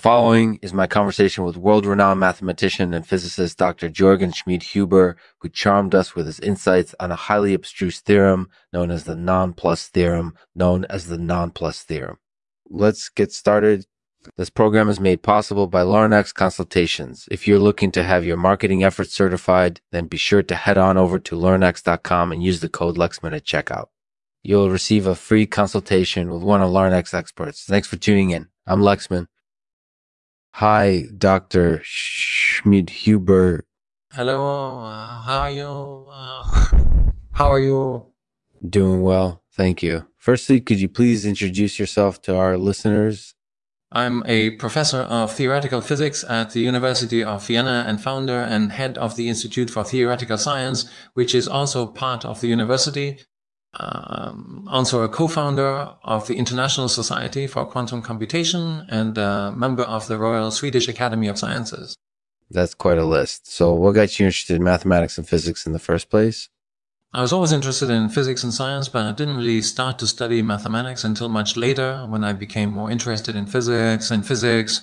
following is my conversation with world renowned mathematician and physicist Dr. Juergen Schmidhuber, who charmed us with his insights on a highly abstruse theorem known as the nonplus theorem, known as the nonplus theorem. Let's get started. This program is made possible by LearnX consultations. If you're looking to have your marketing efforts certified, then be sure to head on over to learnx.com and use the code Lexman at checkout. You'll receive a free consultation with one of LearnX experts. Thanks for tuning in. I'm Lexman. Hi, Dr. Schmidhuber. Hello, uh, how are you? Uh, how are you? Doing well, thank you. Firstly, could you please introduce yourself to our listeners? I'm a professor of theoretical physics at the University of Vienna and founder and head of the Institute for Theoretical Science, which is also part of the university um, also a co-founder of the International Society for Quantum Computation and a member of the Royal Swedish Academy of Sciences. That's quite a list. So what got you interested in mathematics and physics in the first place? I was always interested in physics and science, but I didn't really start to study mathematics until much later when I became more interested in physics and physics.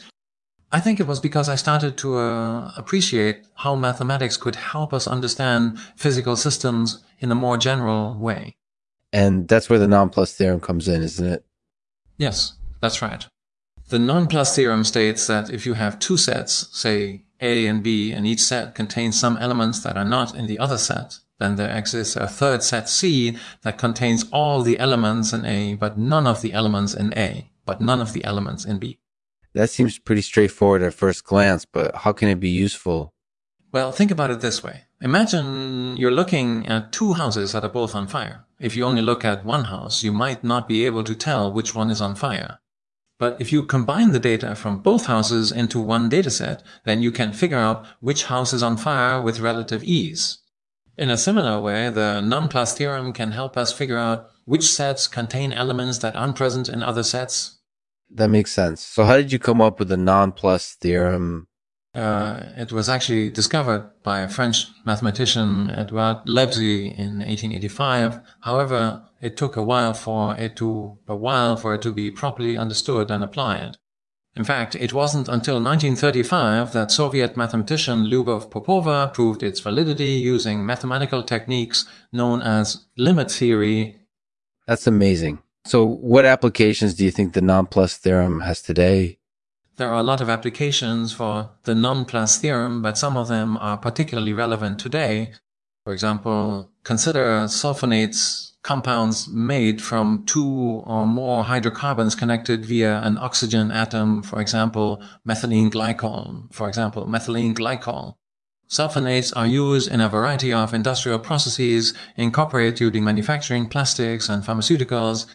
I think it was because I started to uh, appreciate how mathematics could help us understand physical systems in a more general way. And that's where the nonplus theorem comes in, isn't it? Yes, that's right. The nonplus theorem states that if you have two sets, say A and B, and each set contains some elements that are not in the other set, then there exists a third set C that contains all the elements in A, but none of the elements in A, but none of the elements in B. That seems pretty straightforward at first glance, but how can it be useful? Well, think about it this way. Imagine you're looking at two houses that are both on fire. If you only look at one house, you might not be able to tell which one is on fire. But if you combine the data from both houses into one dataset, then you can figure out which house is on fire with relative ease. In a similar way, the nonplus theorem can help us figure out which sets contain elements that aren't present in other sets. That makes sense. So how did you come up with the nonplus theorem uh, it was actually discovered by a French mathematician, Edouard Lebesgue, in 1885. However, it took a while for it to a while for it to be properly understood and applied. In fact, it wasn't until 1935 that Soviet mathematician Lyubov Popova proved its validity using mathematical techniques known as limit theory. That's amazing. So, what applications do you think the nonplus theorem has today? There are a lot of applications for the nonplus theorem, but some of them are particularly relevant today. For example, consider sulfonates compounds made from two or more hydrocarbons connected via an oxygen atom, for example, methylene glycol, for example, methylene glycol. Sulfonates are used in a variety of industrial processes incorporated during manufacturing plastics and pharmaceuticals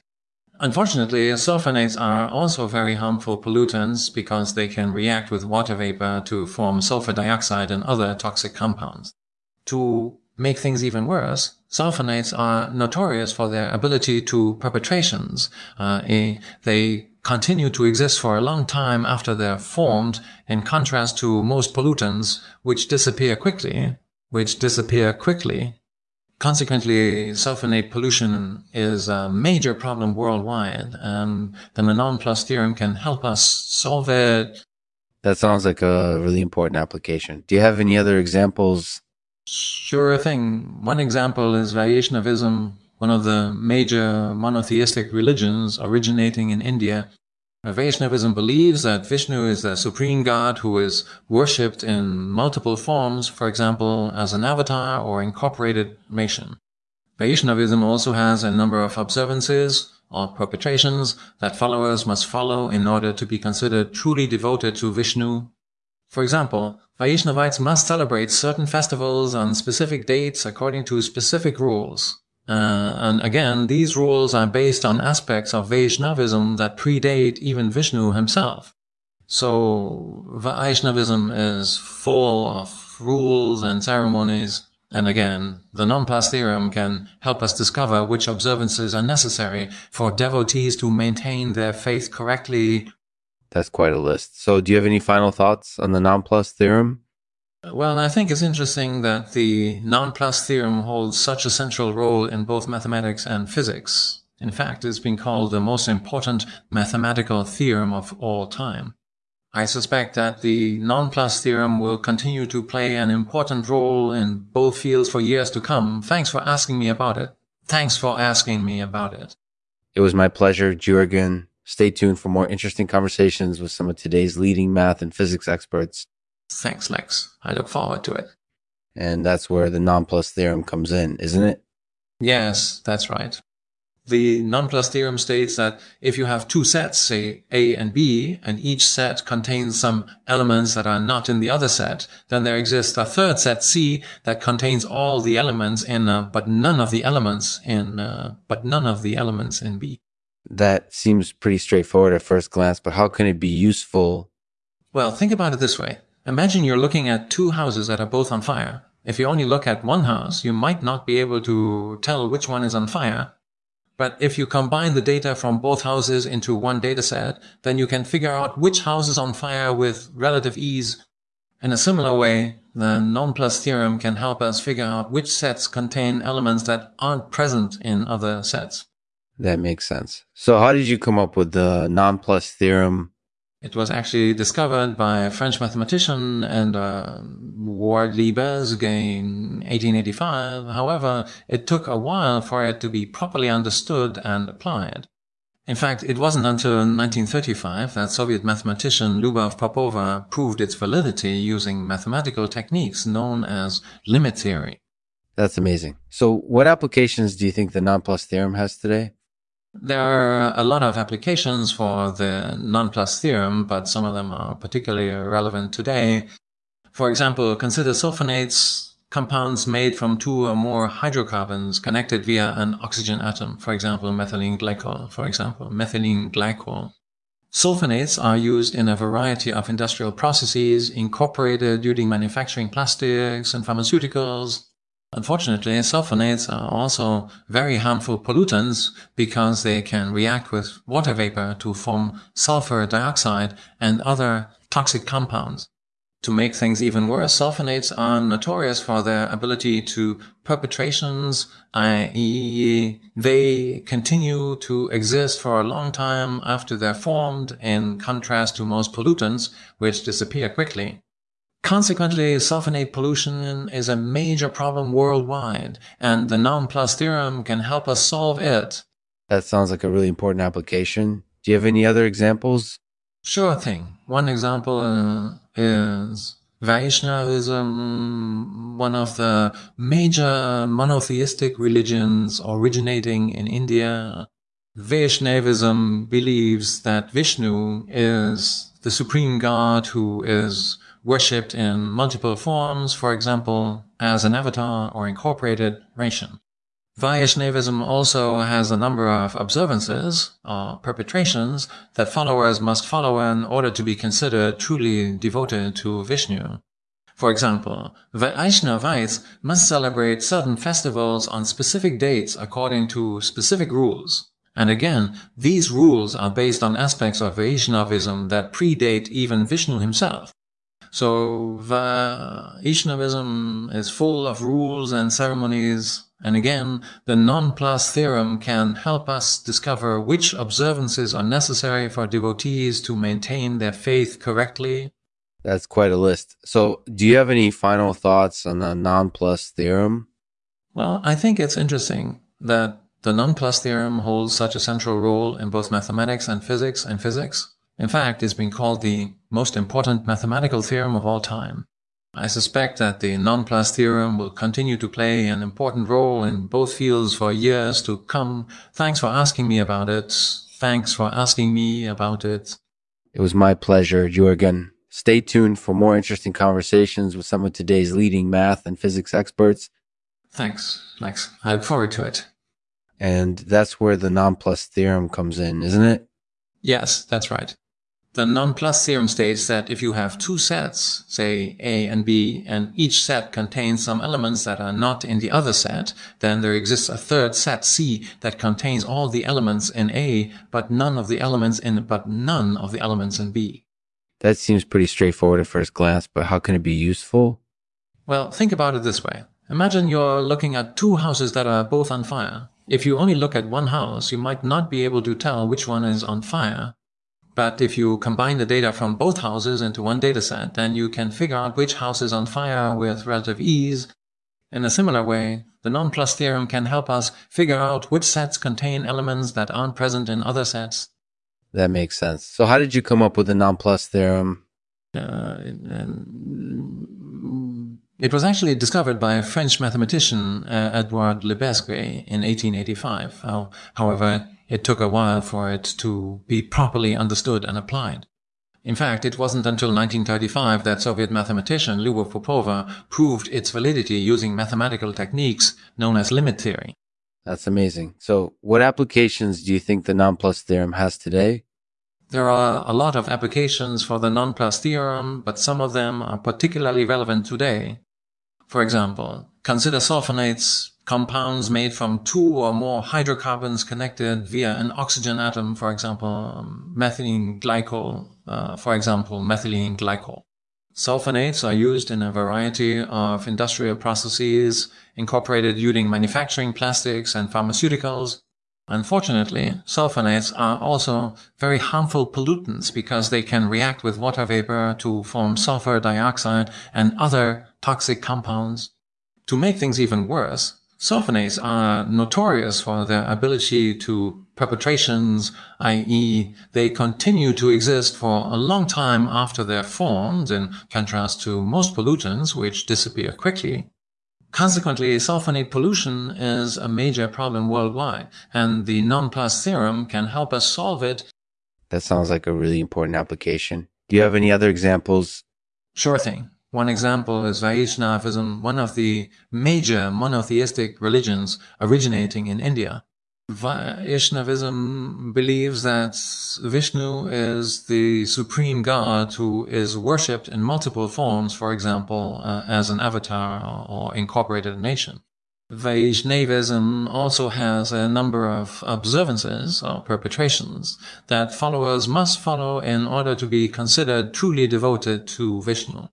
Unfortunately, sulfonates are also very harmful pollutants because they can react with water vapor to form sulfur dioxide and other toxic compounds. To make things even worse, sulfonates are notorious for their ability to perpetrations. Uh, they continue to exist for a long time after they're formed, in contrast to most pollutants, which disappear quickly, which disappear quickly Consequently, sulfonate pollution is a major problem worldwide, and the nonplus theorem can help us solve it. That sounds like a really important application. Do you have any other examples? Sure thing. One example is Vaishnavism, one of the major monotheistic religions originating in India. Vaishnavism believes that Vishnu is the supreme god who is worshipped in multiple forms, for example, as an avatar or incorporated nation. Vaishnavism also has a number of observances or perpetrations that followers must follow in order to be considered truly devoted to Vishnu. For example, Vaishnavites must celebrate certain festivals on specific dates according to specific rules. Uh, and again, these rules are based on aspects of Vaishnavism that predate even Vishnu himself. So Vaishnavism is full of rules and ceremonies. And again, the non-plus theorem can help us discover which observances are necessary for devotees to maintain their faith correctly. That's quite a list. So do you have any final thoughts on the non-plus theorem? Well, I think it's interesting that the nonplus theorem holds such a central role in both mathematics and physics. In fact, it's been called the most important mathematical theorem of all time. I suspect that the nonplus theorem will continue to play an important role in both fields for years to come. Thanks for asking me about it. Thanks for asking me about it. It was my pleasure, Jurgen. Stay tuned for more interesting conversations with some of today's leading math and physics experts. Thanks, Lex. I look forward to it. And that's where the nonplus theorem comes in, isn't it? Yes, that's right. The nonplus theorem states that if you have two sets, say A and B, and each set contains some elements that are not in the other set, then there exists a third set C that contains all the elements in, uh, but none of the elements in, uh, but none of the elements in B. That seems pretty straightforward at first glance, but how can it be useful? Well, think about it this way. Imagine you're looking at two houses that are both on fire. If you only look at one house, you might not be able to tell which one is on fire but if you combine the data from both houses into one dataset, then you can figure out which house is on fire with relative ease. In a similar way, the nonplus theorem can help us figure out which sets contain elements that aren't present in other sets. That makes sense. So how did you come up with the nonplus theorem it was actually discovered by a French mathematician and uh, Ward Lebesgue in 1885. However, it took a while for it to be properly understood and applied. In fact, it wasn't until 1935 that Soviet mathematician Lubov Popova proved its validity using mathematical techniques known as limit theory. That's amazing. So what applications do you think the nonplus theorem has today? There are a lot of applications for the nonplus theorem, but some of them are particularly relevant today. For example, consider sulfonates, compounds made from two or more hydrocarbons connected via an oxygen atom, for example, methylene glycol, for example, methylene glycol. Sulfonates are used in a variety of industrial processes incorporated during manufacturing plastics and pharmaceuticals, Unfortunately, sulfonates are also very harmful pollutants because they can react with water vapor to form sulfur dioxide and other toxic compounds. To make things even worse, sulfonates are notorious for their ability to perpetrations, i.e. they continue to exist for a long time after they're formed in contrast to most pollutants, which disappear quickly. Consequently, sulfonate pollution is a major problem worldwide, and the nonplus theorem can help us solve it. That sounds like a really important application. Do you have any other examples? Sure thing. One example uh, is Vaishnavism, one of the major monotheistic religions originating in India. Vaishnavism believes that Vishnu is the supreme god who is worshipped in multiple forms, for example, as an avatar or incorporated ration. Vaishnavism also has a number of observances or perpetrations that followers must follow in order to be considered truly devoted to Vishnu. For example, Vaishnavites must celebrate certain festivals on specific dates according to specific rules. And again, these rules are based on aspects of Vaishnavism that predate even Vishnu himself. So Vaishnavism is full of rules and ceremonies. And again, the non-plus theorem can help us discover which observances are necessary for devotees to maintain their faith correctly. That's quite a list. So, do you have any final thoughts on the non-plus theorem? Well, I think it's interesting that the non-plus theorem holds such a central role in both mathematics and physics and physics. In fact, it's been called the most important mathematical theorem of all time. I suspect that the nonplus theorem will continue to play an important role in both fields for years to come. Thanks for asking me about it. Thanks for asking me about it. It was my pleasure, Jürgen. Stay tuned for more interesting conversations with some of today's leading math and physics experts. Thanks, Lex. I look forward to it. And that's where the nonplus theorem comes in, isn't it? Yes, that's right. The nonplus theorem states that if you have two sets, say A and B, and each set contains some elements that are not in the other set, then there exists a third set C that contains all the elements in A, but none of the elements in but none of the elements in B. That seems pretty straightforward at first glance, but how can it be useful? Well, think about it this way. Imagine you're looking at two houses that are both on fire. If you only look at one house, you might not be able to tell which one is on fire But if you combine the data from both houses into one dataset, then you can figure out which house is on fire with relative ease. In a similar way, the non-plus theorem can help us figure out which sets contain elements that aren't present in other sets. That makes sense. So, how did you come up with the non-plus theorem? Uh, it was actually discovered by a French mathematician, uh, Edouard Lebesgue, in 1885. however, it took a while for it to be properly understood and applied. In fact, it wasn't until 1935 that Soviet mathematician Lyubov Popova proved its validity using mathematical techniques known as limit theory. That's amazing. So, what applications do you think the nonplus theorem has today? There are a lot of applications for the nonplus theorem, but some of them are particularly relevant today. For example, consider sulfonates compounds made from two or more hydrocarbons connected via an oxygen atom, for example, um, methylene glycol, uh, for example, methylene glycol. Sulfonates are used in a variety of industrial processes incorporated using manufacturing plastics and pharmaceuticals. Unfortunately, sulfonates are also very harmful pollutants because they can react with water vapor to form sulfur dioxide and other toxic compounds. To make things even worse, Sulfonates are notorious for their ability to perpetrations, i.e., they continue to exist for a long time after they're formed, in contrast to most pollutants, which disappear quickly. Consequently, sulfonate pollution is a major problem worldwide, and the nonplus theorem can help us solve it. That sounds like a really important application. Do you have any other examples? Sure thing. One example is Vaishnavism, one of the major monotheistic religions originating in India. Vaishnavism believes that Vishnu is the supreme god who is worshipped in multiple forms, for example, uh, as an avatar or incorporated nation. Vaishnavism also has a number of observances or perpetrations that followers must follow in order to be considered truly devoted to Vishnu.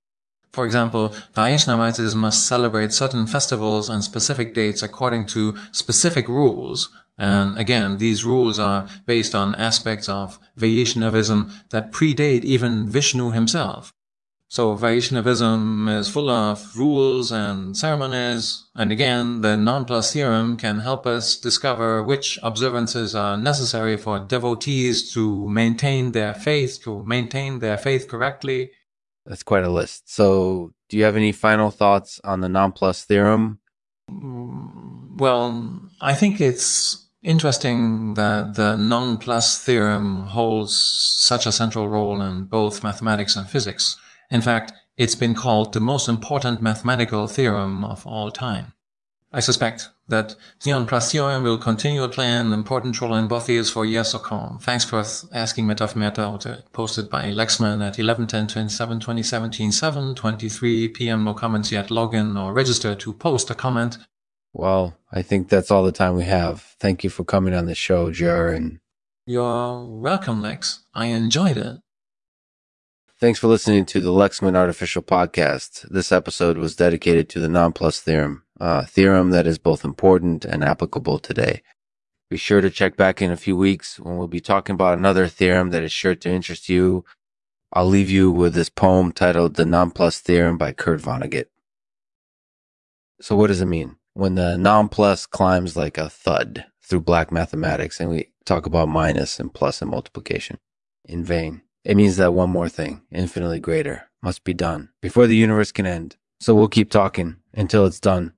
For example, Vaishnavites must celebrate certain festivals and specific dates according to specific rules. And again, these rules are based on aspects of Vaishnavism that predate even Vishnu himself. So Vaishnavism is full of rules and ceremonies, and again, the nonplus theorem can help us discover which observances are necessary for devotees to maintain their faith, to maintain their faith correctly, that's quite a list. So, do you have any final thoughts on the nonplus theorem? Mm, well, I think it's interesting that the nonplus theorem holds such a central role in both mathematics and physics. In fact, it's been called the most important mathematical theorem of all time. I suspect that nonplus theorem will continue to play an important role in both fields for years to come. Thanks for asking Metaf Meta, posted by Lexman at 11 10 27 2017 7 23 p.m. No comments yet. Login or register to post a comment. Well, I think that's all the time we have. Thank you for coming on the show, Jer. And you're welcome, Lex. I enjoyed it. Thanks for listening to the Lexman Artificial Podcast. This episode was dedicated to the nonplus theorem a theorem that is both important and applicable today. Be sure to check back in a few weeks when we'll be talking about another theorem that is sure to interest you. I'll leave you with this poem titled The Nonplus Theorem by Kurt Vonnegut. So what does it mean? When the nonplus climbs like a thud through black mathematics and we talk about minus and plus and multiplication in vain. It means that one more thing, infinitely greater, must be done before the universe can end. So we'll keep talking until it's done.